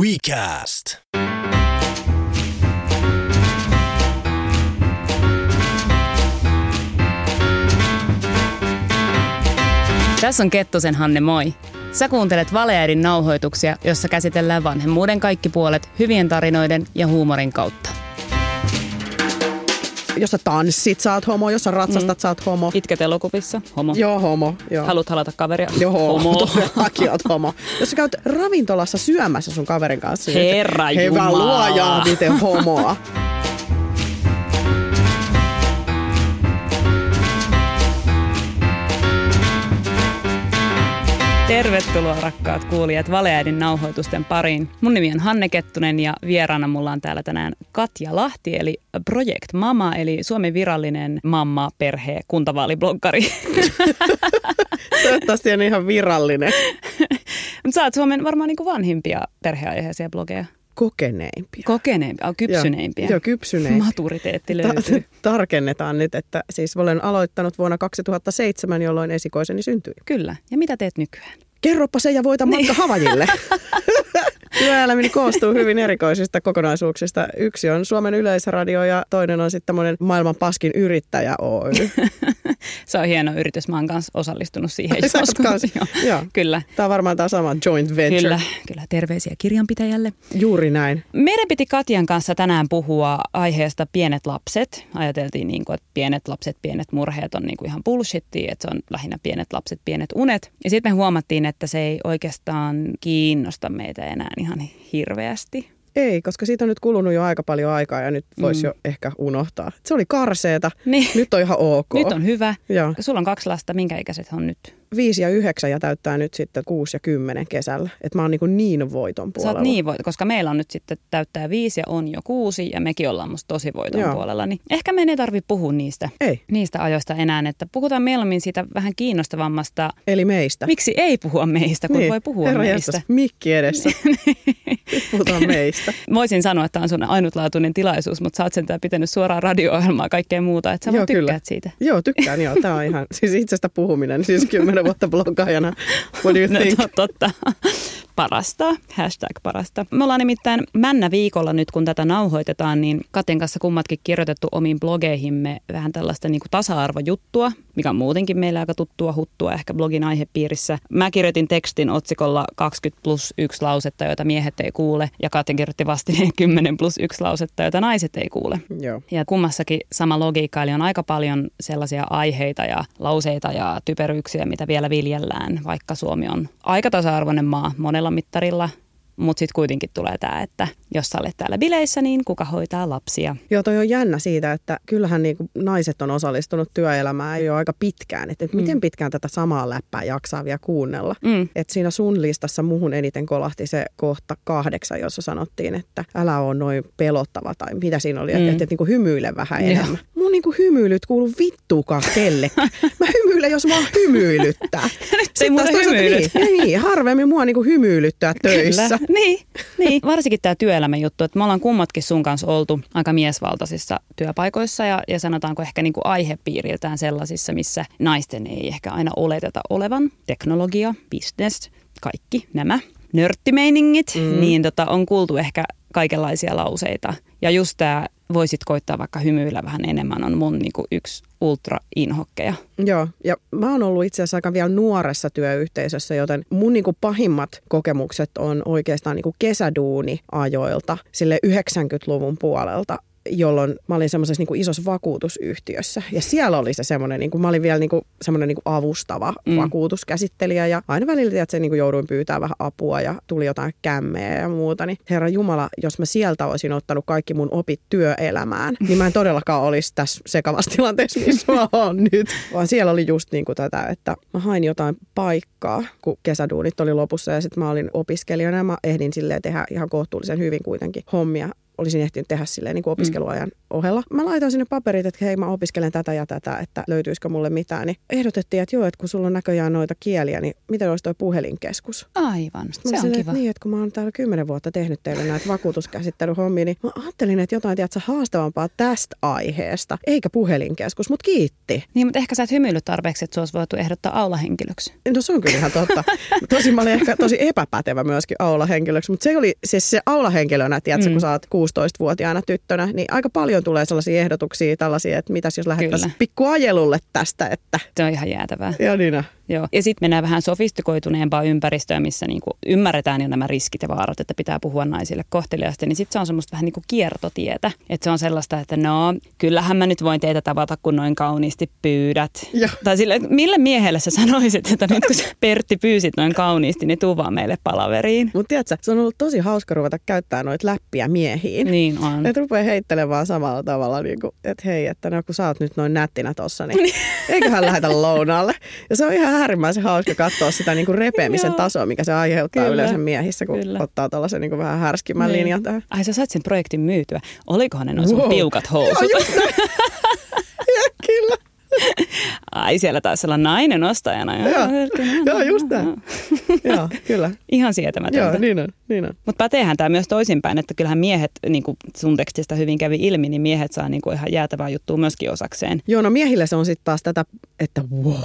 WeCast. Tässä on Kettusen Hanne, moi. Sä kuuntelet Valeäidin nauhoituksia, jossa käsitellään vanhemmuuden kaikki puolet hyvien tarinoiden ja huumorin kautta. Jos sä tanssit, sä oot homo. Jos sä ratsastat, mm. sä oot homo. Itket elokuvissa, homo. Joo, homo. Joo. Haluat halata kaveria, Joo, homo. todellakin oot homo. Jos sä käyt ravintolassa syömässä sun kaverin kanssa. Herra Hyvä luoja, miten homoa. Tervetuloa rakkaat kuulijat Valeäidin nauhoitusten pariin. Mun nimi on Hanne Kettunen ja vieraana mulla on täällä tänään Katja Lahti eli Project Mama eli Suomen virallinen mamma, perhe, kuntavaalibloggari. Toivottavasti on ihan virallinen. Mutta sä oot Suomen varmaan niin kuin vanhimpia perheaiheisia blogeja. Kokeneimpia. Kokeneimpia, kypsyneimpia. Joo, joo kypsyneimpiä. Maturiteetti löytyy. Ta- tarkennetaan nyt, että siis olen aloittanut vuonna 2007, jolloin esikoiseni syntyi. Kyllä. Ja mitä teet nykyään? Kerropa se ja voita matka Havajille. Työelämäni koostuu hyvin erikoisista kokonaisuuksista. Yksi on Suomen yleisradio ja toinen on sitten tämmöinen maailman paskin yrittäjä Oy. Se on hieno yritys. Mä oon kanssa osallistunut siihen joskus. kans? Joo. Joo. Kyllä. Tämä on varmaan tämä sama joint venture. Kyllä, kyllä. Terveisiä kirjanpitäjälle. Juuri näin. Meidän piti Katjan kanssa tänään puhua aiheesta pienet lapset. Ajateltiin, niin kuin, että pienet lapset, pienet murheet on niin kuin ihan bullshittia, että se on lähinnä pienet lapset, pienet unet. Ja sitten me huomattiin, että se ei oikeastaan kiinnosta meitä enää ihan hirveästi. Ei, koska siitä on nyt kulunut jo aika paljon aikaa ja nyt voisi mm. jo ehkä unohtaa. Se oli karseeta. Niin. Nyt on ihan ok. Nyt on hyvä. Joo. Sulla on kaksi lasta. Minkä ikäiset he on nyt? Viisi ja yhdeksän ja täyttää nyt sitten kuusi ja kymmenen kesällä. Että mä oon niin, niin voiton Sä puolella. oot niin voit, koska meillä on nyt sitten täyttää viisi ja on jo kuusi ja mekin ollaan musta tosi voiton Joo. puolella. Niin ehkä meidän ei tarvitse puhua niistä, Ei, niistä ajoista enää, että puhutaan mieluummin siitä vähän kiinnostavammasta. eli meistä. Miksi ei puhua meistä, kun niin. voi puhua Herra meistä? Jestas, mikki edessä. Nyt puhutaan meistä. Voisin sanoa, että tämä on sun ainutlaatuinen tilaisuus, mutta sä oot sentään pitänyt suoraa radio-ohjelmaa kaikkea muuta, että sä Joo, tykkäät kyllä. siitä. Joo, tykkään joo. Tämä on ihan, siis itsestä puhuminen, siis kymmenen vuotta bloggaajana. What do you No, think? to- totta. Parasta, hashtag parasta. Me ollaan nimittäin männä viikolla nyt, kun tätä nauhoitetaan, niin Katin kanssa kummatkin kirjoitettu omiin blogeihimme vähän tällaista niin kuin tasa-arvojuttua, mikä on muutenkin meillä aika tuttua huttua ehkä blogin aihepiirissä. Mä kirjoitin tekstin otsikolla 20 plus 1 lausetta, joita miehet ei kuule, ja Katin kirjoitti vastineen 10 plus 1 lausetta, joita naiset ei kuule. Joo. Ja kummassakin sama logiikka, eli on aika paljon sellaisia aiheita ja lauseita ja typeryyksiä, mitä vielä viljellään, vaikka Suomi on aika tasa-arvoinen maa monella mittarilla. Mutta sitten kuitenkin tulee tämä, että jos sä olet täällä bileissä, niin kuka hoitaa lapsia? Joo, toi on jännä siitä, että kyllähän niin kuin naiset on osallistunut työelämään jo aika pitkään. Että, että miten pitkään tätä samaa läppää jaksaa vielä kuunnella. Mm. Et siinä sun listassa muhun eniten kolahti se kohta kahdeksan, jossa sanottiin, että älä ole noin pelottava tai mitä siinä oli, Mm. että, että, että niin hymyile vähän enemmän. Mun niin hymyilyt kuuluu vittuukaan kellekään. Mä hymyilen, jos mua hymyilyttää. Se ei toisaalta hymyilyt. Niin, niin, harvemmin mua niin hymyilyttää töissä. Kyllä. Niin, niin. Varsinkin tämä työelämän juttu, että me ollaan kummatkin sun kanssa oltu aika miesvaltaisissa työpaikoissa ja, ja sanotaanko ehkä niinku aihepiiriltään sellaisissa, missä naisten ei ehkä aina oleteta olevan. Teknologia, business, kaikki nämä nörttimeiningit, mm. niin tota, on kuultu ehkä kaikenlaisia lauseita. Ja just tämä voisit koittaa vaikka hymyillä vähän enemmän on mun niinku yksi ultra-inhokkeja. Joo, ja mä oon ollut itse asiassa aika vielä nuoressa työyhteisössä, joten mun niinku pahimmat kokemukset on oikeastaan niinku kesäduuni-ajoilta, sille 90-luvun puolelta jolloin mä olin semmoisessa niinku isossa vakuutusyhtiössä. Ja siellä oli se semmoinen, niinku, mä olin vielä niinku, semmoinen niinku avustava Mm. vakuutuskäsittelijä. Ja aina välillä, että se niinku jouduin pyytää vähän apua ja tuli jotain kämmejä ja muuta. Niin herra Jumala, jos mä sieltä olisin ottanut kaikki mun opit työelämään, niin mä en todellakaan olisi tässä sekavassa tilanteessa, missä mä oon nyt. Vaan siellä oli just niinku tätä, että mä hain jotain paikkaa, kun kesäduunit oli lopussa ja sitten mä olin opiskelijana ja mä ehdin silleen tehdä ihan kohtuullisen hyvin kuitenkin hommia olisin ehtinyt tehdä silleen niin kuin opiskeluajan ohella. Mä laitoin sinne paperit, että hei mä opiskelen tätä ja tätä, että löytyisikö mulle mitään. Niin ehdotettiin, että joo, että kun sulla on näköjään noita kieliä, niin miten olisi toi puhelinkeskus? Aivan, se on kiva. että Niin, että kun mä oon täällä kymmenen vuotta tehnyt teille näitä vakuutuskäsittelyhommia, niin mä ajattelin, että jotain tiedätkö, haastavampaa tästä aiheesta, eikä puhelinkeskus, mutta kiitti. Niin, mutta ehkä sä et hymyillyt tarpeeksi, että sua voitu ehdottaa aulahenkilöksi. No se on kyllä ihan totta. Tosi mä olin ehkä tosi epäpätevä myöskin aulahenkilöksi, mutta se oli siis se aulahenkilönä, tiedätkö, mm. kun sä oot 16-vuotiaana tyttönä, niin aika paljon tulee sellaisia ehdotuksia tällaisia, että mitäs jos lähettäisiin Kyllä. pikku ajelulle tästä, että Se on ihan jäätävää. ja niin. Joo. Ja sitten mennään vähän sofistikoituneempaan ympäristöön, missä niinku ymmärretään jo nämä riskit ja vaarat, että pitää puhua naisille kohteliaasti. Niin sitten se on semmoista vähän niin kuin kiertotietä. Että se on sellaista, että no, kyllähän mä nyt voin teitä tavata, kun noin kauniisti pyydät. Joo. Tai sille, mille miehelle sä sanoisit, että nyt kun Pertti pyysit noin kauniisti, niin tuu vaan meille palaveriin. Mutta tiedätkö, se on ollut tosi hauska ruveta käyttää noita läppiä miehiin. Niin on. Että rupeaa heittelemään samalla tavalla, niin kuin, että hei, että no kun sä oot nyt noin nättinä tossa, niin eiköhän lähetä lounaalle. Ja se on ihan äärimmäisen hauska katsoa sitä niin kuin repeämisen tasoa, mikä se aiheuttaa Kyllä. yleensä miehissä, kun Kyllä. ottaa tällaisen niin kuin vähän härskimmän Niin. linjan tähän. Ai sä sait sen projektin myytyä. Olikohan ne noin sun Wow. tiukat housut? Joo, Kyllä. Ai siellä taisi olla nainen ostajana. Joo, joo, just näin. Joo, kyllä. Ihan sietämätöntä. Joo, niin on, niin on. Mutta päteehän tämä myös toisinpäin, että kyllähän miehet, niin kuin sun tekstistä hyvin kävi ilmi, niin miehet saa niin kuin ihan jäätävää juttua myöskin osakseen. Joo, no miehille se on sitten taas tätä, että wow,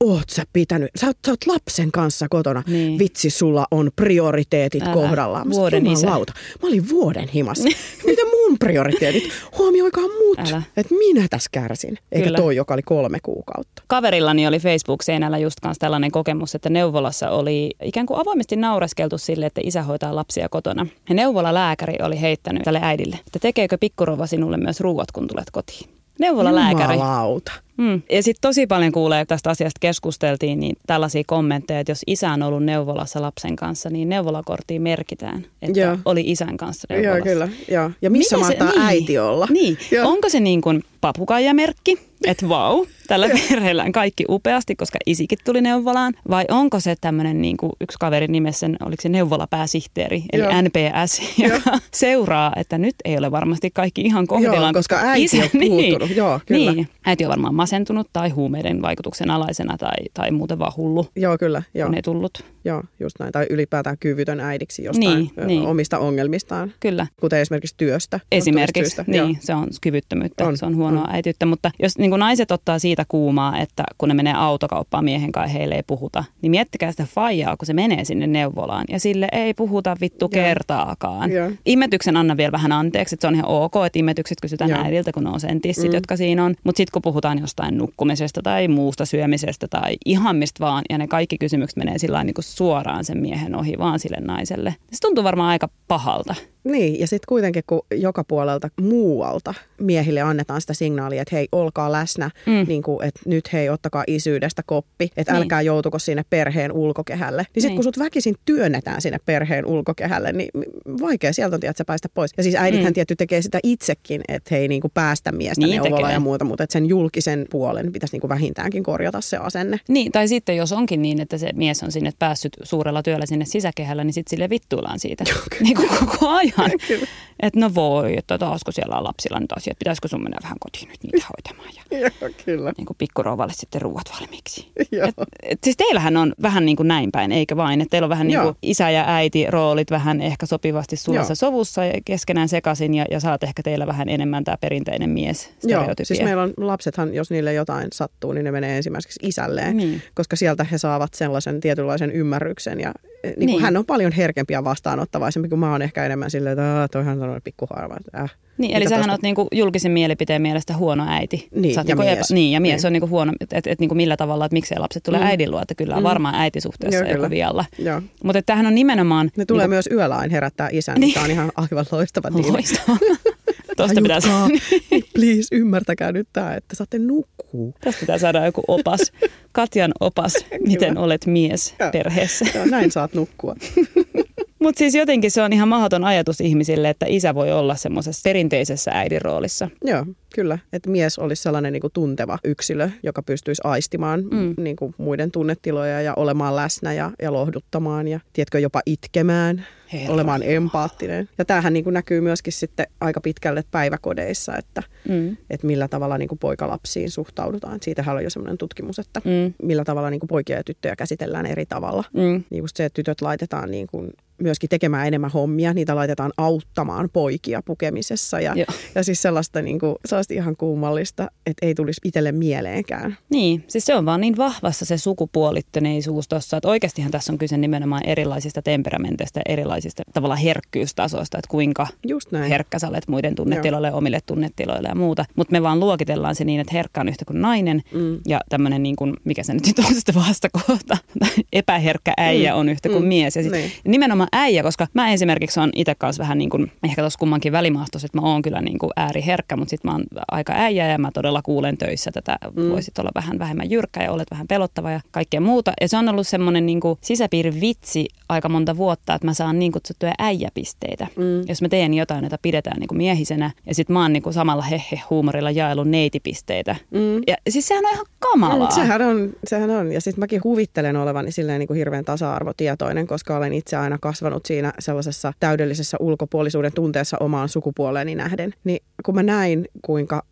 oot sä pitänyt, sä oot, sä oot lapsen kanssa kotona. Niin. Vitsi, sulla on prioriteetit Älä, kohdallaan. Mä vuoden isä. Jumalauta, Mä olin vuoden himassa. Mitä mun prioriteetit? Huomioikaa mut, että minä tässä kärsin. Eikä Kyllä. toi, joka oli kolme kuukautta. Kaverillani oli Facebook-seinällä just kanssa tällainen kokemus, että neuvolassa oli ikään kuin avoimesti naureskeltu sille, että isä hoitaa lapsia kotona. Ja neuvolalääkäri oli heittänyt tälle äidille, että tekeekö pikkurova sinulle myös ruuat, kun tulet kotiin. Neuvolalääkäri. Jumalauta. Mm. Ja sitten tosi paljon kuulee, tästä asiasta keskusteltiin, niin tällaisia kommentteja, että jos isä on ollut neuvolassa lapsen kanssa, niin neuvolakorttiin merkitään, että Joo. oli isän kanssa neuvolassa. Joo, kyllä. Joo. Ja missä Miten mahtaa niin. äiti olla? Niin. Joo. Onko se niin kuin papukaijamerkki, että vau, tällä perheellä on kaikki upeasti, koska isikin tuli neuvolaan? Vai onko se tämmöinen niin kuin yksi kaveri nimessä, oliko se neuvolapääsihteeri, eli Joo. NPS, joka seuraa, että nyt ei ole varmasti kaikki ihan kohdillaan. Joo, koska äiti on puuttunut. Joo, kyllä. Niin, äiti on varmaan masentunut tai huumeiden vaikutuksen alaisena tai, tai muuten vaan hullu, Joo, kyllä. Joo. ei tullut. Joo, just näin. Tai ylipäätään kyvytön äidiksi jostain Niin, ö, niin. omista ongelmistaan, Kyllä. kuten esimerkiksi työstä. Esimerkiksi, syistä. niin, se on kyvyttömyyttä, On, se on huonoa on. äityyttä. Mutta jos niin kuin naiset ottaa siitä kuumaa, että kun ne menee autokauppaan miehen kanssa heille ei puhuta, niin miettikää sitä faijaa, kun se menee sinne neuvolaan ja sille ei puhuta vittu Joo. kertaakaan. Joo. Imetyksen anna vielä vähän anteeksi, että se on ihan ok, että imetykset kysytään Joo. äidiltä, kun ne on sen tissit, Mm. jotka siinä on. Mutta sitten kun puhutaan jostain nukkumisesta tai muusta syömisestä tai ihan mistä vaan, ja ne kaikki kysymykset menee sillä niin kuin suoraan sen miehen ohi vaan sille naiselle. Se tuntuu varmaan aika pahalta. Niin, ja sitten kuitenkin kun joka puolelta muualta miehille annetaan sitä signaalia, että hei, olkaa läsnä, Mm. niin kuin, että nyt hei, ottakaa isyydestä koppi, että Niin. älkää joutuko sinne perheen ulkokehälle. Niin sitten Niin. kun sut väkisin työnnetään sinne perheen ulkokehälle, niin vaikea sieltä on tiedätkö, päästä pois. Ja siis äidithän Mm. tietty tekee sitä itsekin, että hei niin kuin päästä miestä Niin neuvolaan tekee. ja muuta, mutta että sen julkisen puolen pitäisi niin kuin vähintäänkin korjata se asenne. Niin, tai sitten jos onkin niin, että se mies on sinne päässyt suurella työllä sinne sisäkehällä, niin sitten sille vittuillaan siitä niin kuin koko ajan. Kyllä. Että no voi, että taasko siellä on lapsilla nyt asiat, pitäisikö sun mennä vähän kotiin nyt niitä hoitamaan ja Joo, kyllä. niin kuin pikkurouvalle sitten ruuat valmiiksi. Joo. Et, et, siis teillähän on vähän niin kuin näin päin, eikä vain, että teillä on vähän niin kuin isä ja äiti roolit vähän ehkä sopivasti sulassa Joo. sovussa ja keskenään sekaisin ja, ja saat ehkä teillä vähän enemmän tämä perinteinen mies Joo, siis meillä on lapsethan, jos niille jotain sattuu, niin ne menee ensimmäiseksi isälleen, Niin. koska sieltä he saavat sellaisen tietynlaisen ymmärryksen. Ja eh, niin kuin Niin. hän on paljon herkempi ja vastaanottavaisempi, kuin mä oon ehkä enemmän silleen, että "Aa, toihan on pikkuharva. Että, äh, Niin, eli sähän tosta- oot niinku julkisen mielipiteen mielestä huono äiti. Niin, ja niinku mies. niin, ja mies Niin. on niinku huono, että et, et, niinku millä tavalla, että miksei lapset tulee Mm. äidin luo, että kyllä on Mm. varmaan äitisuhteessa Joo, joku kyllä. vialla. Mutta tämähän on nimenomaan... Ne tulee niinku, myös yöllä aina herättää isän, Niin. mikä on ihan aivan loistava diili. Loistavaa. Tuosta pitää, Tajutkaa. Please, ymmärtäkää nyt tämä, että saatte nukkuu. tästä pitää saada joku opas. Katjan opas, miten olet mies Joo. perheessä. Joo, näin saat nukkua. Mutta siis jotenkin se on ihan mahdoton ajatus ihmisille, että isä voi olla semmoisessa perinteisessä äidin roolissa. Joo, kyllä. Että mies olisi sellainen niin kuin tunteva yksilö, joka pystyisi aistimaan mm. niin kuin muiden tunnetiloja ja olemaan läsnä ja, ja lohduttamaan ja tiedätkö, jopa itkemään, Herra. olemaan empaattinen. Ja tämähän niin kuin näkyy myöskin sitten aika pitkälle päiväkodeissa, että, mm. että millä tavalla niin kuin poikalapsiin suhtaudutaan. Siitähän on jo sellainen tutkimus, että mm. millä tavalla niin kuin poikia ja tyttöjä käsitellään eri tavalla. Mm. Niin just se, että tytöt laitetaan niin kuin myöskin tekemään enemmän hommia. Niitä laitetaan auttamaan poikia pukemisessa ja, ja siis sellaista, niin kuin, sellaista ihan kummallista, että ei tulisi itselle mieleenkään. Niin, siis se on vaan niin vahvassa se sukupuolittuneisuus tuossa, että oikeastihan tässä on kyse nimenomaan erilaisista temperamenteista ja erilaisista tavallaan herkkyystasoista, että kuinka Just näin. herkkä sä olet muiden tunnetiloille ja omille tunnetiloille ja muuta. Mutta me vaan luokitellaan se niin, että herkkä on yhtä kuin nainen mm. ja tämmöinen, niin kuin, mikä se nyt on sitten vastakohta, epäherkkä äijä mm. on yhtä kuin mm. mies. Ja sit niin. nimenomaan äijä, koska mä esimerkiksi on itse kanssa vähän niin kuin, ehkä tuossa kummankin välimahtossa, että mä oon kyllä niin kuin ääriherkkä, mutta sitten mä oon aika äijä ja mä todella kuulen töissä tätä, mm. voisit olla vähän vähemmän jyrkkä ja olet vähän pelottava ja kaikkea muuta. Ja se on ollut semmoinen niin kuin sisäpiirin vitsi aika monta vuotta, että mä saan niin kutsuttuja äijäpisteitä. Mm. Jos mä teen jotain, jota pidetään niin kuin miehisenä ja sitten mä oon niin kuin samalla hehe huumorilla jaellut neitipisteitä. Mm. Ja siis sehän on ihan kamalaa. Mm, sehän on, sehän on. Ja sitten mäkin huvittelen olevani silleen niin kuin hirveän tasa-arvotietoinen, koska olen itse aina kasvanut kasvanut siinä sellaisessa täydellisessä ulkopuolisuuden tunteessa omaan sukupuoleeni nähden. Niin kun mä näin, kuinka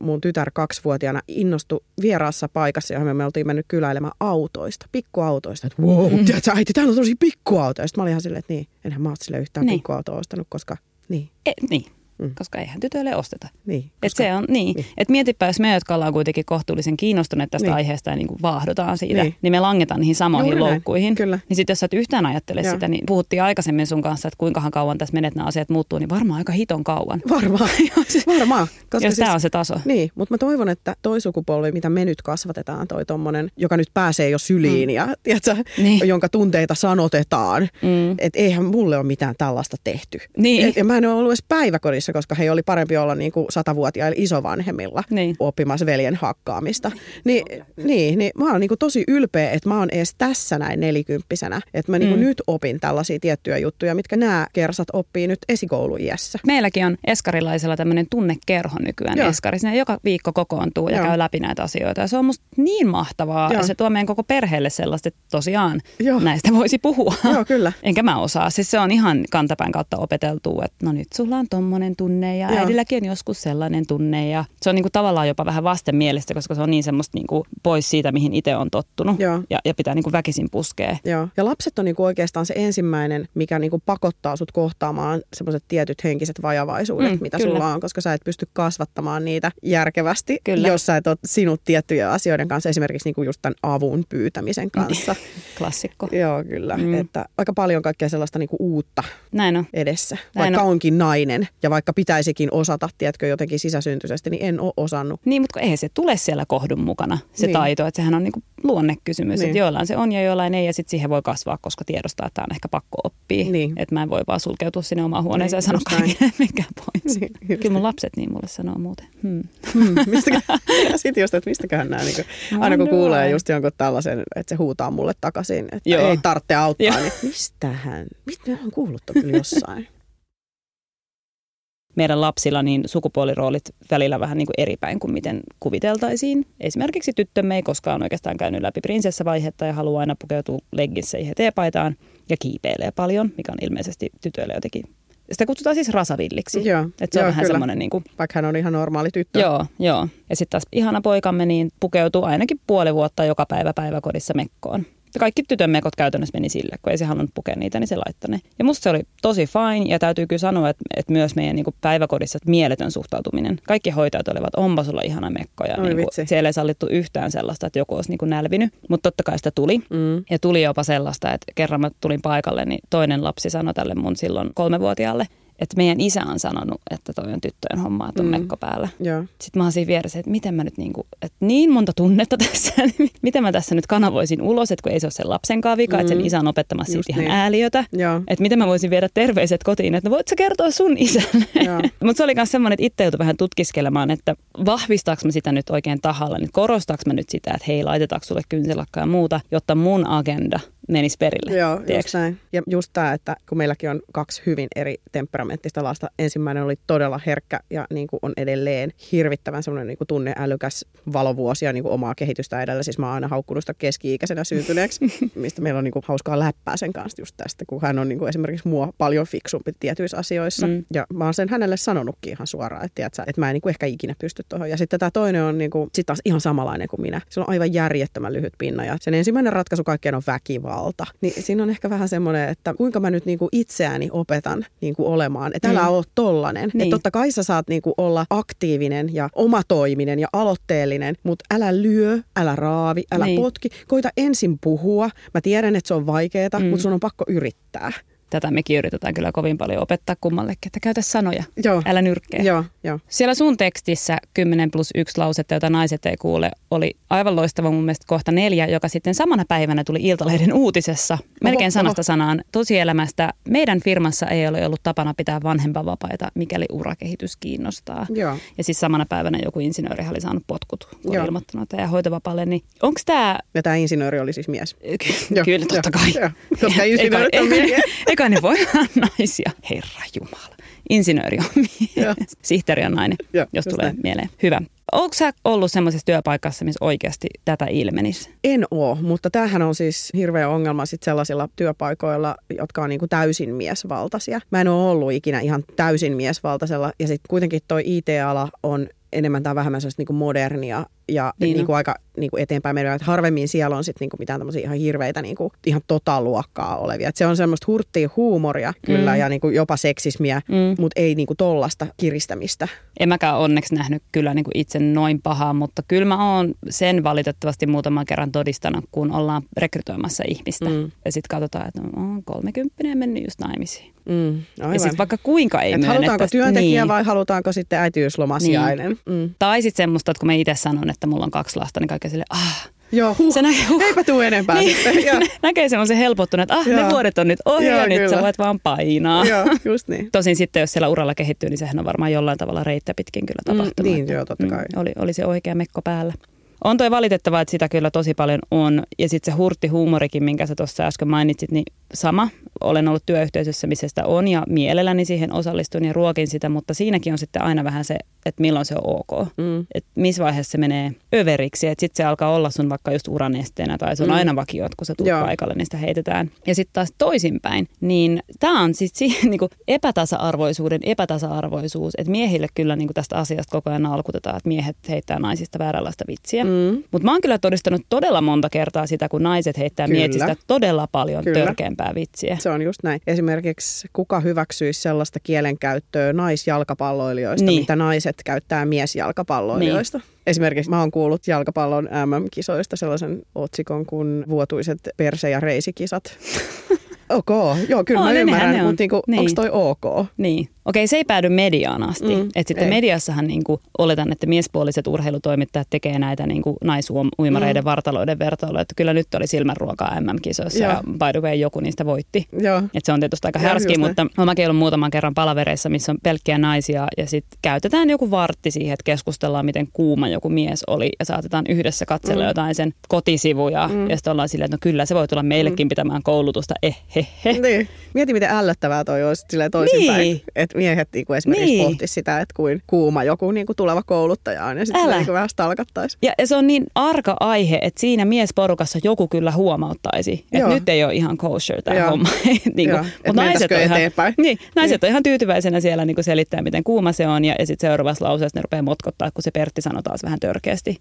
mun tytär kaksivuotiaana innostui vieraassa paikassa, johon me oltiin mennyt kyläilemään autoista, pikkuautoista. Että wow, mm. tiedätkö, äiti, täällä on tosi pikkuautoja. Sitten mä olin ihan silleen, että niin, enhän mä ole sille yhtään niin. pikkuautoa ostanut, koska niin. E, niin mm. koska eihän tytöille osteta. Niin, koska, Et se on, niin. niin. Et mietipä, jos me, jotka ollaan kuitenkin kohtuullisen kiinnostuneet tästä niin. aiheesta ja niin kuin vaahdotaan siitä, niin. niin me langetaan niihin samoihin Juuri loukkuihin. Kyllä. Niin sitten jos sä et yhtään ajattele Joo. sitä, niin puhuttiin aikaisemmin sun kanssa, että kuinkahan kauan tässä menet nämä asiat muuttuu, niin varmaan aika hiton kauan. Varmaan, varmaan. Koska jos siis, tämä on se taso. Niin, mutta mä toivon, että toi sukupolvi, mitä me nyt kasvatetaan, toi tommonen, joka nyt pääsee jo syliin mm. ja tiedätkö, niin. jonka tunteita sanotetaan, mm. että eihän mulle ole mitään tällaista tehty. Niin. Et, ja mä en ole ollut edes päiväkodissa, koska he oli parempi olla niin kuin satavuotiailla isovanhemmilla niin. oppimassa veljen hakkaamista. Ni, niin, niin mä oon niin kuin tosi ylpeä, että mä oon edes tässä näin nelikymppisenä. Että mä niin kuin mm. nyt opin tällaisia tiettyjä juttuja, mitkä nämä kersat oppii nyt esikouluiässä. Meilläkin on eskarilaisella tämmöinen tunnekerho nykyään Joo. eskari. Sinne joka viikko kokoontuu ja Joo. käy läpi näitä asioita. Ja se on musta niin mahtavaa. Joo. Ja se tuo meidän koko perheelle sellaista, että tosiaan Joo. näistä voisi puhua. Joo, kyllä. Enkä mä osaa. Siis se on ihan kantapään kautta opeteltu, että no nyt sulla on tommonen tunne ja Joo. äidilläkin on joskus sellainen tunne ja se on niinku tavallaan jopa vähän vastenmielistä, koska se on niin semmoista niinku pois siitä, mihin itse on tottunut Joo. Ja, ja pitää niinku väkisin puskea. Joo. Ja lapset on niinku oikeastaan se ensimmäinen, mikä niinku pakottaa sut kohtaamaan semmoiset tietyt henkiset vajavaisuudet, mm, mitä kyllä. sulla on, koska sä et pysty kasvattamaan niitä järkevästi, kyllä. jos sä et ole sinut tiettyjä asioiden kanssa, esimerkiksi niinku just tämän avun pyytämisen kanssa. Klassikko. Joo, kyllä. Mm. Että aika paljon kaikkea sellaista niinku uutta Näin on. edessä, Näin vaikka on. onkin nainen ja vaikka pitäisikin osata, tiedätkö, jotenkin sisäsyntyisesti, niin en ole osannut. Niin, mutta eihän se tule siellä kohdun mukana, se niin. taito, että sehän on niinku luonnekysymys, niin. että joillain se on ja joillain ei, ja sitten siihen voi kasvaa, koska tiedostaa, että tämä on ehkä pakko oppia. Niin. Että mä en voi vaan sulkeutua sinne omaan huoneeseen niin, ja sanoa kaikille, mikä pois. Niin, Kyllä mun lapset niin mulle sanoo muuten. Hmm. Hmm, sitten just, että mistäköhän nämä, niin kuin, aina kun kuulee just jonkun tällaisen, että se huutaa mulle takaisin, että Joo. ei tarvitse auttaa, Joo. niin mistähän, mistä on kuullut jossain meidän lapsilla niin sukupuoliroolit välillä vähän niin kuin eri päin kuin miten kuviteltaisiin. Esimerkiksi tyttömme ei koskaan oikeastaan käynyt läpi prinsessavaihetta ja haluaa aina pukeutua leggisseihin ja teepaitaan ja kiipeilee paljon, mikä on ilmeisesti tytöille jotenkin sitä kutsutaan siis rasavilliksi. Joo, Et se joo, on vähän semmoinen niin kuin... Vaikka hän on ihan normaali tyttö. Joo, joo. Ja sitten taas ihana poikamme niin pukeutuu ainakin puoli vuotta joka päivä päiväkodissa mekkoon. Kaikki tytön mekot käytännössä meni sille, kun ei se halunnut pukea niitä, niin se laittoi ne. Ja musta se oli tosi fine, ja täytyy kyllä sanoa, että, että myös meidän niin kuin päiväkodissa että mieletön suhtautuminen. Kaikki hoitajat olivat, onpa sulla ihana mekko, ja niin kuin, siellä ei sallittu yhtään sellaista, että joku olisi niin kuin nälvinyt. Mutta totta kai sitä tuli. Mm. Ja tuli jopa sellaista, että kerran mä tulin paikalle, niin toinen lapsi sanoi tälle mun silloin kolmevuotiaalle, että meidän isä on sanonut, että toi on tyttöjen homma, että on mm. mekko päällä. Joo. Sitten mä oon siinä vieressä, että miten mä nyt niinku, että niin monta tunnetta tässä, niin miten mä tässä nyt kanavoisin ulos, että kun ei se ole sen lapsen vika, mm. että sen mm. isä on opettamassa siitä ihan niin. ääliötä. Joo. Että miten mä voisin viedä terveiset kotiin, että no voit sä kertoa sun isälle. Mutta se oli myös semmoinen, että itse joutui vähän tutkiskelemaan, että vahvistaako mä sitä nyt oikein tahalla, niin korostaako mä nyt sitä, että hei, laitetaanko sulle kynsilakka ja muuta, jotta mun agenda menisi perille. Joo, tiedätkö? just näin. Ja just tämä, että kun meilläkin on kaksi hyvin eri temperamenttista lasta. Ensimmäinen oli todella herkkä ja niin kuin on edelleen hirvittävän semmoinen niin kuin tunneälykäs valovuosia niin kuin omaa kehitystä edellä. Siis mä oon aina haukkunut sitä keski-ikäisenä syntyneeksi, mistä meillä on niin kuin hauskaa läppää sen kanssa just tästä, kun hän on niin kuin esimerkiksi mua paljon fiksumpi tietyissä asioissa. Mm. Ja mä oon sen hänelle sanonutkin ihan suoraan, että, tiedätkö, että mä en niin kuin ehkä ikinä pysty tuohon. Ja sitten tämä toinen on niin kuin, sit taas ihan samanlainen kuin minä. Se on aivan järjettömän lyhyt pinna ja sen ensimmäinen ratkaisu kaikkeen on väkivalta. Niin siinä on ehkä vähän semmoinen, että kuinka mä nyt niin kuin itseäni opetan niin kuin olemaan. Että älä mm. ole tollanen. Niin. Että totta kai sä saat niin kuin olla aktiivinen ja omatoiminen ja aloitteellinen, mutta älä lyö, älä raavi, älä niin. potki. Koita ensin puhua. Mä tiedän, että se on vaikeaa, mm. mutta sun on pakko yrittää tätä mekin yritetään kyllä kovin paljon opettaa kummallekin, että käytä sanoja, Joo. älä nyrkkeä. Joo, jo. Siellä sun tekstissä 10 plus 1 lausetta, jota naiset ei kuule, oli aivan loistava mun mielestä kohta neljä, joka sitten samana päivänä tuli Iltalehden uutisessa, melkein oho, sanasta oho. sanaan, tosielämästä. Meidän firmassa ei ole ollut tapana pitää vanhempavapaita, mikäli urakehitys kiinnostaa. Joo. Ja siis samana päivänä joku insinööri oli saanut potkut, kun oli ilmoittanut, että jää hoitovapaalle. Niin onko tämä... Ja tämä insinööri oli siis mies. Ky- kyllä, totta kai. Joo, koska insinöörit on miehiä. Ne voi olla naisia. Herra Jumala. Insinööri on mies. Sihteeri on nainen, ja, jos tulee näin. mieleen. Hyvä. Onko sä ollut semmoisessa työpaikassa, missä oikeasti tätä ilmenisi? En ole, mutta tämähän on siis hirveä ongelma sit sellaisilla työpaikoilla, jotka on niinku täysin miesvaltaisia. Mä en ole ollut ikinä ihan täysin miesvaltaisella ja sitten kuitenkin toi IT-ala on enemmän tai vähemmän sellaista niinku modernia ja niin niin kuin aika niin kuin eteenpäin meidän, että harvemmin siellä on sitten niin kuin mitään tämmöisiä ihan hirveitä niin kuin, ihan tota luokkaa olevia. Että se on semmoista hurttia huumoria kyllä mm. ja niin kuin jopa seksismiä, mm. mutta ei niin kuin tollasta kiristämistä. En mäkään onneksi nähnyt kyllä niin kuin itse noin pahaa, mutta kyllä mä oon sen valitettavasti muutaman kerran todistanut, kun ollaan rekrytoimassa ihmistä. Mm. Ja sitten katsotaan, että on 30 mennyt just naimisiin. Mm, ja sitten vaikka kuinka ei Halutaanko työntekijä niin. vai halutaanko sitten äitiyslomasiainen? Niin. Mm. Tai sitten semmoista, että kun mä itse sanon, että mulla on kaksi lasta, niin kaikki sille, ah, Joo, huh. se näkee, huh. eipä tuu enempää niin, sitten. Joo. näkee semmoisen helpottuneen, että ah, Joo. ne vuodet on nyt ohi Joo, ja kyllä. nyt sä voit vaan painaa. Joo, just niin. Tosin sitten, jos siellä uralla kehittyy, niin sehän on varmaan jollain tavalla reittä pitkin kyllä tapahtunut. Mm, niin, joo, totta kai. Mm, oli, oli se oikea mekko päällä. On toi valitettavaa, että sitä kyllä tosi paljon on. Ja sitten se hurtti huumorikin, minkä sä tuossa äsken mainitsit, niin sama. Olen ollut työyhteisössä, missä sitä on ja mielelläni siihen osallistun ja ruokin sitä, mutta siinäkin on sitten aina vähän se, että milloin se on ok. Mm. Että missä vaiheessa se menee överiksi, että sitten se alkaa olla sun vaikka just uranesteenä tai se on mm. aina vakio, että kun sä tulet paikalle, niin sitä heitetään. Ja sitten taas toisinpäin, niin tämä on sitten niinku epätasa-arvoisuuden epätasa-arvoisuus, että miehille kyllä niinku tästä asiasta koko ajan alkutetaan, että miehet heittää naisista vääränlaista vitsiä. Mm. Mutta mä oon kyllä todistanut todella monta kertaa sitä, kun naiset heittää kyllä. miehistä todella paljon kyllä. törkeämpää vitsiä. Se on just näin. Esimerkiksi kuka hyväksyisi sellaista kielenkäyttöä naisjalkapalloilijoista, niin. mitä naiset käyttää miesjalkapalloilijoista? Niin. Esimerkiksi mä oon kuullut jalkapallon MM-kisoista sellaisen otsikon kuin vuotuiset perse- ja reisikisat. Ok, joo, kyllä no, mä ymmärrän, mutta niinku, niin. onko toi ok? Niin. Okei, se ei päädy mediaan asti. Mm, Et sitten ei. mediassahan niin kuin, oletan, että miespuoliset urheilutoimittajat tekee näitä niin kuin naisuimareiden mm. vartaloiden vertailuja. Että kyllä nyt oli silmänruokaa MM-kisoissa ja by the way joku niistä voitti. Et se on tietysti aika härski, mutta mä mäkin ollut muutaman kerran palavereissa, missä on pelkkiä naisia ja sitten käytetään joku vartti siihen, että keskustellaan, miten kuuma joku mies oli ja saatetaan yhdessä katsella mm. jotain sen kotisivuja mm. ja sitten ollaan silleen, että no kyllä se voi tulla meillekin mm. pitämään koulutusta, eh, he, he. Niin. Mieti, miten ällöttävää toi olisi toisinpäin. Niin. Että miehet niin kuin esimerkiksi niin. pohti sitä, että kuin kuuma joku niin kuin tuleva kouluttaja on ja sitten niin kuin vähän stalkattaisi. Ja, ja se on niin arka aihe, että siinä miesporukassa joku kyllä huomauttaisi, että nyt ei ole ihan kosher tämä Joo. homma. niin kuin, mutta naiset, on ihan, niin, naiset niin. on ihan tyytyväisenä siellä niin kuin selittää, miten kuuma se on ja, ja sitten seuraavassa lauseessa ne rupeaa motkottaa, kun se Pertti sanoo taas vähän törkeästi.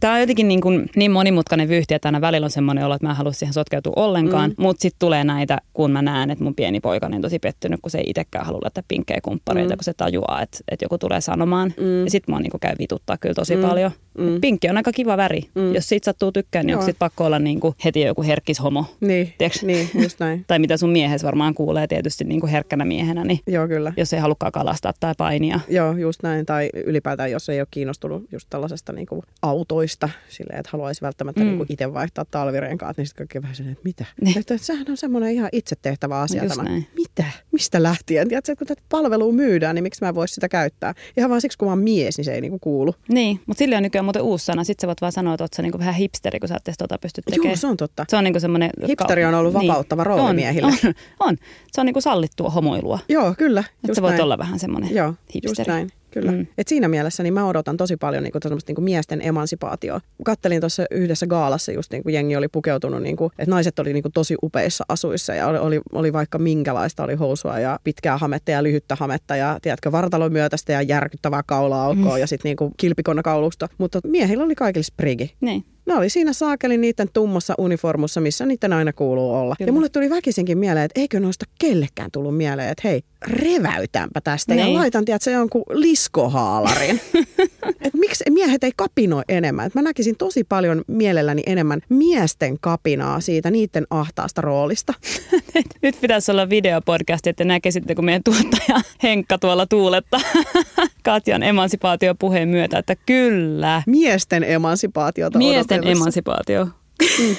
Tämä on jotenkin niin, kuin, niin monimutkainen vyyhti, että aina välillä on semmoinen olo, että mä en halua siihen sotkeutua ollenkaan, mm. mutta sitten tulee näitä, kun mä näen, että mun pieni poika on tosi pettynyt, kun se ei itsekään halua laittaa pinkkejä kumppareita, mm. kun se tajuaa, että, että joku tulee sanomaan. Mm. Ja sitten mua niin käy vituttaa kyllä tosi mm. paljon. Mm. Pinkki on aika kiva väri. Mm. Jos siitä sattuu tykkään, niin onko sit pakko olla niin kuin heti joku herkkis homo? Niin, niin just näin. tai mitä sun miehes varmaan kuulee tietysti niin kuin herkkänä miehenä, niin Joo, kyllä. jos ei halukkaan kalastaa tai painia. Joo, just näin. Tai ylipäätään, jos ei ole kiinnostunut just tällaisesta niin kuin autoista, silleen, että haluaisi välttämättä mm. niin kuin itse vaihtaa talvirenkaat, niin sitten kaikki vähän sen, että mitä? Niin. Että, sehän on semmoinen ihan itse tehtävä asia no tämä. Näin. Mitä? mistä lähtien? Tiedätkö, että kun tätä palvelua myydään, niin miksi mä en voisi sitä käyttää? Ihan vaan siksi, kun mä oon mies, niin se ei niinku kuulu. Niin, mutta sillä on nykyään muuten uusi sana. Sitten sä voit vaan sanoa, että oot sä niinku vähän hipsteri, kun sä et tota pysty tekemään. Joo, se on totta. Se on niinku semmoinen... Hipsteri on ollut vapauttava rooli on, miehille. On, on. Se on niinku sallittua homoilua. Joo, kyllä. Että sä voit näin. olla vähän semmoinen Joo, hipsteri. just näin. Kyllä. Mm. Et siinä mielessä niin mä odotan tosi paljon niin kuin, niin kuin miesten emansipaatioa. Kattelin tuossa yhdessä gaalassa just niin kuin jengi oli pukeutunut, niin kuin, että naiset oli niin kuin, tosi upeissa asuissa ja oli, oli, oli, vaikka minkälaista, oli housua ja pitkää hametta ja lyhyttä hametta ja tiedätkö, vartalon myötästä ja järkyttävää kaula-aukkoa mm. ja sitten niin kilpikonnakaulusta. Mutta miehillä oli kaikille sprigi. Niin. Ne oli siinä saakeli niiden tummassa uniformussa, missä niiden aina kuuluu olla. Kyllä. Ja mulle tuli väkisinkin mieleen, että eikö noista kellekään tullut mieleen, että hei, reväytänpä tästä niin. ja laitan, tiedät, se jonkun liskohaalarin. Et miksi miehet ei kapinoi enemmän? Et mä näkisin tosi paljon mielelläni enemmän miesten kapinaa siitä niiden ahtaasta roolista. Nyt pitäisi olla videopodcast, että näkisitte, kun meidän tuottaja Henkka tuolla tuuletta Katjan emansipaatiopuheen myötä, että kyllä. Miesten emansipaatiota Miesten emansipaatio. Mm.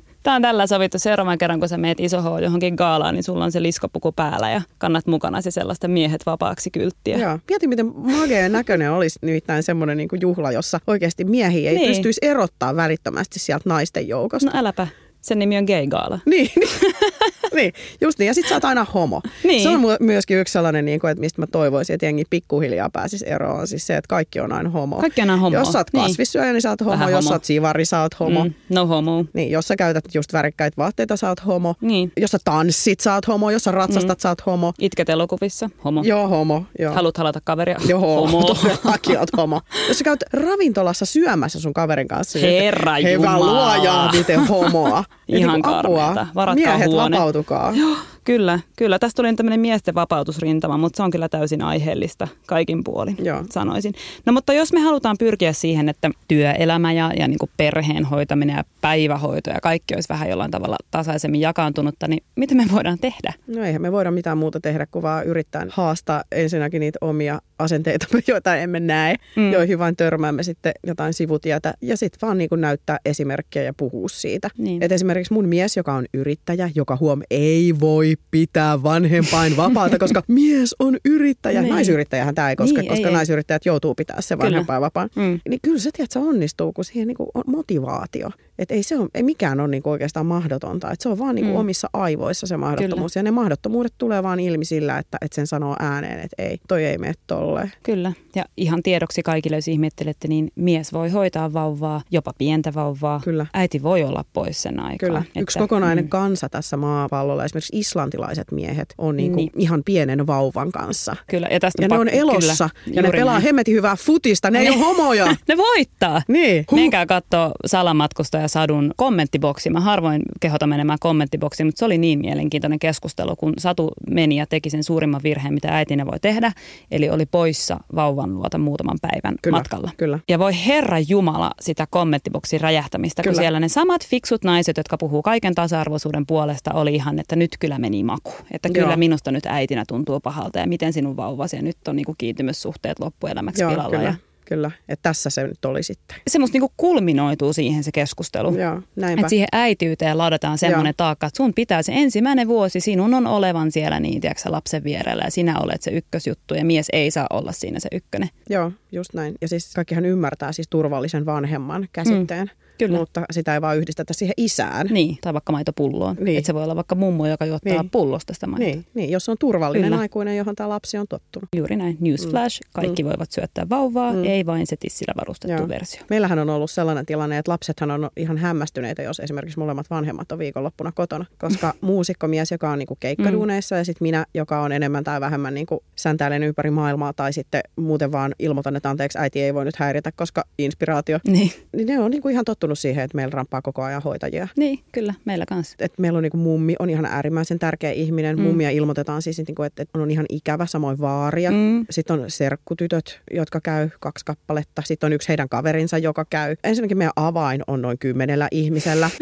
Tämä on tällä sovittu seuraavan kerran, kun sä meet iso johonkin gaalaan, niin sulla on se liskopuku päällä ja kannat mukana se sellaista miehet vapaaksi kylttiä. Joo. Mieti, miten mageen näköinen olisi nimittäin semmoinen niin kuin juhla, jossa oikeasti miehiä ei niin. pystyisi erottaa välittömästi sieltä naisten joukosta. No äläpä. Sen nimi on gay gaala. Niin, niin. niin, just niin. Ja sit sä oot aina homo. Niin. Se on myöskin yksi sellainen, niin kuin, että mistä mä toivoisin, että jengi pikkuhiljaa pääsisi eroon. Siis se, että kaikki on aina homo. Kaikki on aina homo. Jos sä oot kasvissyöjä, niin sä oot homo. Vähän jos sä oot sivari, sä oot homo. Mm, no homo. Niin, jos sä käytät just värikkäitä vaatteita, sä oot homo. Niin. Jos sä tanssit, sä oot homo. Jos sä ratsastat, mm. sä oot homo. Itket elokuvissa, homo. Joo, homo. Joo. Haluat halata kaveria, Joo, homo. Todellakin oot homo. Jos sä käyt ravintolassa syömässä sun kaverin kanssa. Herra Hei, Jumala. luojaa, miten homoa. Ihan niin karmeita. Varatkaa Miehet huone. vapautukaa. Joo. Kyllä, kyllä. Tästä tuli tämmöinen miesten vapautusrintama, mutta se on kyllä täysin aiheellista kaikin puolin, Joo. sanoisin. No mutta jos me halutaan pyrkiä siihen, että työelämä ja, ja niin kuin perheen hoitaminen ja päivähoito ja kaikki olisi vähän jollain tavalla tasaisemmin jakaantunutta, niin mitä me voidaan tehdä? No eihän me voida mitään muuta tehdä kuin vaan yrittää haastaa ensinnäkin niitä omia asenteita, joita emme näe, mm. joihin vain törmäämme sitten jotain sivutietä ja sitten vaan niin kuin näyttää esimerkkejä ja puhua siitä. Niin. Et esimerkiksi mun mies, joka on yrittäjä, joka huom ei voi pitää vanhempain vapaata, koska mies on yrittäjä. Niin. Naisyrittäjähän tämä ei koske, niin, koska ei, naisyrittäjät ei. joutuu pitää se vanhempain vapaan. Mm. Niin kyllä se, tiedät, se onnistuu, kun siihen niin on motivaatio. Että ei, se on, ei mikään ole niinku oikeastaan mahdotonta. Et se on vaan niinku mm. omissa aivoissa se mahdottomuus. Kyllä. Ja ne mahdottomuudet tulee vaan ilmi sillä, että, että sen sanoo ääneen, että ei, toi ei mene tolleen. Kyllä. Ja ihan tiedoksi kaikille, jos ihmettelette, niin mies voi hoitaa vauvaa, jopa pientä vauvaa. Kyllä. Äiti voi olla pois sen aikaa. Kyllä. Että, Yksi kokonainen mm. kansa tässä maapallolla, esimerkiksi islantilaiset miehet, on niinku niin. ihan pienen vauvan kanssa. Kyllä. Ja, tästä ja pak- ne on elossa. Kyllä. Ja Juuri ne pelaa näin. hemmetin hyvää futista. Ne ei ole homoja. ne voittaa. Niin. Huh. Menkää katsoa salamatkustaja Sadun kommenttiboksi. Mä harvoin kehota menemään kommenttiboksiin, mutta se oli niin mielenkiintoinen keskustelu, kun Satu meni ja teki sen suurimman virheen, mitä äitinä voi tehdä. Eli oli poissa vauvan luota muutaman päivän kyllä, matkalla. Kyllä. Ja voi herra Jumala sitä kommenttiboksin räjähtämistä, kyllä. kun siellä ne samat fiksut naiset, jotka puhuu kaiken tasa-arvoisuuden puolesta, oli ihan, että nyt kyllä meni maku. Että kyllä Joo. minusta nyt äitinä tuntuu pahalta ja miten sinun vauvasi ja nyt on niin kuin kiintymyssuhteet loppuelämäksi Joo, pilalla. Kyllä. Ja Kyllä, että tässä se nyt oli sitten. Se musta niinku kulminoituu siihen se keskustelu. Joo, näinpä. Että siihen äityyteen ladataan semmoinen taakka, että sun pitää se ensimmäinen vuosi, sinun on olevan siellä niin, tiedätkö, lapsen vierellä ja sinä olet se ykkösjuttu ja mies ei saa olla siinä se ykkönen. Joo, just näin. Ja siis kaikkihan ymmärtää siis turvallisen vanhemman käsitteen. Mm. Kyllä. Mutta sitä ei vaan yhdistetä siihen isään. Niin, tai vaikka maitopulloon. Niin. Että se voi olla vaikka mummo, joka juottaa niin. pullosta sitä maitoa. Niin, niin, jos on turvallinen Kyllä. aikuinen, johon tämä lapsi on tottunut. Juuri näin. Newsflash. Mm. Kaikki mm. voivat syöttää vauvaa, mm. ei vain se tissillä varustettu Joo. versio. Meillähän on ollut sellainen tilanne, että lapsethan on ihan hämmästyneitä, jos esimerkiksi molemmat vanhemmat on viikonloppuna kotona. Koska muusikkomies, joka on niinku keikkaduuneissa mm. ja sitten minä, joka on enemmän tai vähemmän niinku säntäilen ympäri maailmaa tai sitten muuten vaan ilmoitan, että anteeksi äiti ei voi nyt häiritä, koska inspiraatio. Niin. niin ne on niinku ihan tottunut siihen, että meillä ramppaa koko ajan hoitajia. Niin, kyllä, meillä kanssa. Et meillä on niinku mummi, on ihan äärimmäisen tärkeä ihminen. Mm. Mummia ilmoitetaan siis, niinku, että et on ihan ikävä, samoin vaaria. Mm. Sitten on serkkutytöt, jotka käy kaksi kappaletta. Sitten on yksi heidän kaverinsa, joka käy. Ensinnäkin meidän avain on noin kymmenellä ihmisellä.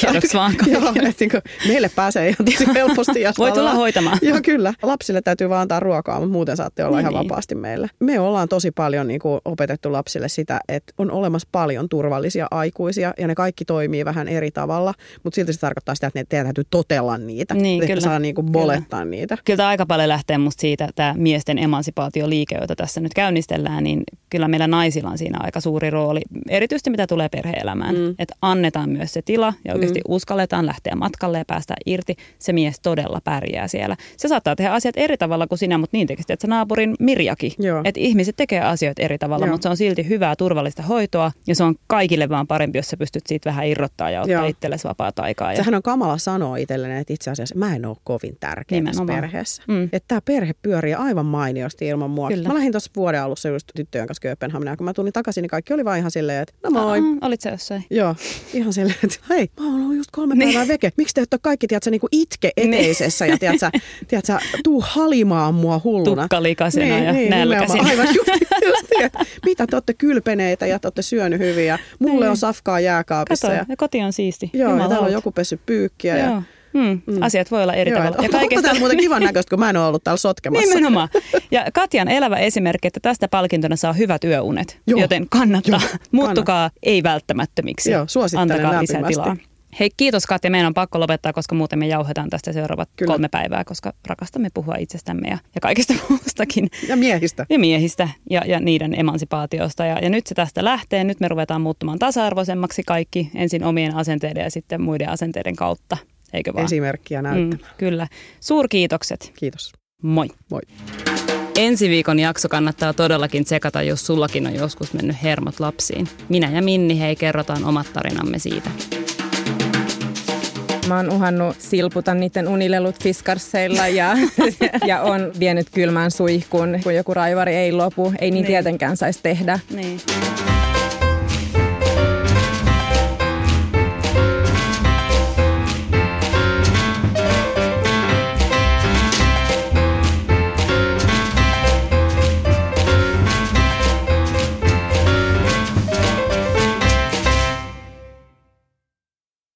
Tiedoksi vaan. Joo, että niin kuin, meille pääsee ihan tosi helposti. Jos Voi tulla hoitamaan. Joo, kyllä. Lapsille täytyy vaan antaa ruokaa, mutta muuten saatte olla niin, ihan niin. vapaasti meille. Me ollaan tosi paljon niin kuin, opetettu lapsille sitä, että on olemassa paljon turvallisia aikuisia ja ne kaikki toimii vähän eri tavalla, mutta silti se tarkoittaa sitä, että ne teidän täytyy totella niitä. Niin, kyllä. saa niin kuin, bolettaa kyllä. niitä. Kyllä aika paljon lähtee musta siitä, tämä miesten emansipaatioliike, jota tässä nyt käynnistellään, niin kyllä meillä naisilla on siinä aika suuri rooli, erityisesti mitä tulee perheelämään. Mm. Että annetaan myös se tila ja oikeasti mm. uskalletaan lähteä matkalle ja päästä irti. Se mies todella pärjää siellä. Se saattaa tehdä asiat eri tavalla kuin sinä, mutta niin tekisi, että naapurin Mirjakin. Että ihmiset tekee asioita eri tavalla, Joo. mutta se on silti hyvää, turvallista hoitoa ja se on kaikille vaan parempi, jos sä pystyt siitä vähän irrottaa ja ottaa Joo. itsellesi vapaa aikaa. Ja... Sehän on kamala sanoa itselleen, että itse asiassa mä en ole kovin tärkeä tässä perheessä. Mm. Että tämä perhe pyörii aivan mainiosti ilman mua. Kyllä. Mä lähdin tuossa vuoden alussa just tyttöjen kanssa Kööpenhaminaan. Kun mä tulin takaisin, niin kaikki oli vaan ihan silleen, että no moi. Uh, olit se jossain? Joo, ihan silleen, että hei, mä oon ollut just kolme niin. päivää veke. Miksi te ette ole kaikki, tiedätkö, niin kuin itke niin. eteisessä ja tiedätkö, tiedätkö, tuu halimaan mua hulluna. Tukkalikasena niin, ja niin. Aivan just, just niin, mitä te olette kylpeneitä ja te olette syönyt hyvin ja mulle niin. On safkaa jääkaapissa. Kato, ja, ja koti on siisti. Joo, ja täällä on joku pessy pyykkiä. Joo. Ja, Mm, mm. Asiat voi olla eri Joo, tavalla. Ja kaikesta... Onko muuten kivan näköistä, kun mä en ole ollut täällä sotkemassa? Nimenomaan. Ja Katjan elävä esimerkki, että tästä palkintona saa hyvät yöunet, Joo. joten kannattaa. Joo, Muuttukaa ei välttämättömiksi. Joo, Antakaa lisää tilaa. Hei, kiitos Katja. Meidän on pakko lopettaa, koska muuten me jauhetaan tästä seuraavat Kyllä. kolme päivää, koska rakastamme puhua itsestämme ja, ja kaikista muustakin. Ja miehistä. Ja miehistä ja, ja niiden emansipaatiosta. Ja, ja nyt se tästä lähtee. Nyt me ruvetaan muuttumaan tasa-arvoisemmaksi kaikki ensin omien asenteiden ja sitten muiden asenteiden kautta. Eikö vaan? Esimerkkiä näyttämään. Mm, kyllä. Suurkiitokset. Kiitos. Moi. Moi. Ensi viikon jakso kannattaa todellakin tsekata, jos sullakin on joskus mennyt hermot lapsiin. Minä ja Minni hei kerrotaan omat tarinamme siitä. Mä oon uhannut silputa niiden unilelut fiskarsseilla ja, ja on vienyt kylmään suihkun, kun joku raivari ei lopu. Ei niin, niin. tietenkään saisi tehdä. Niin.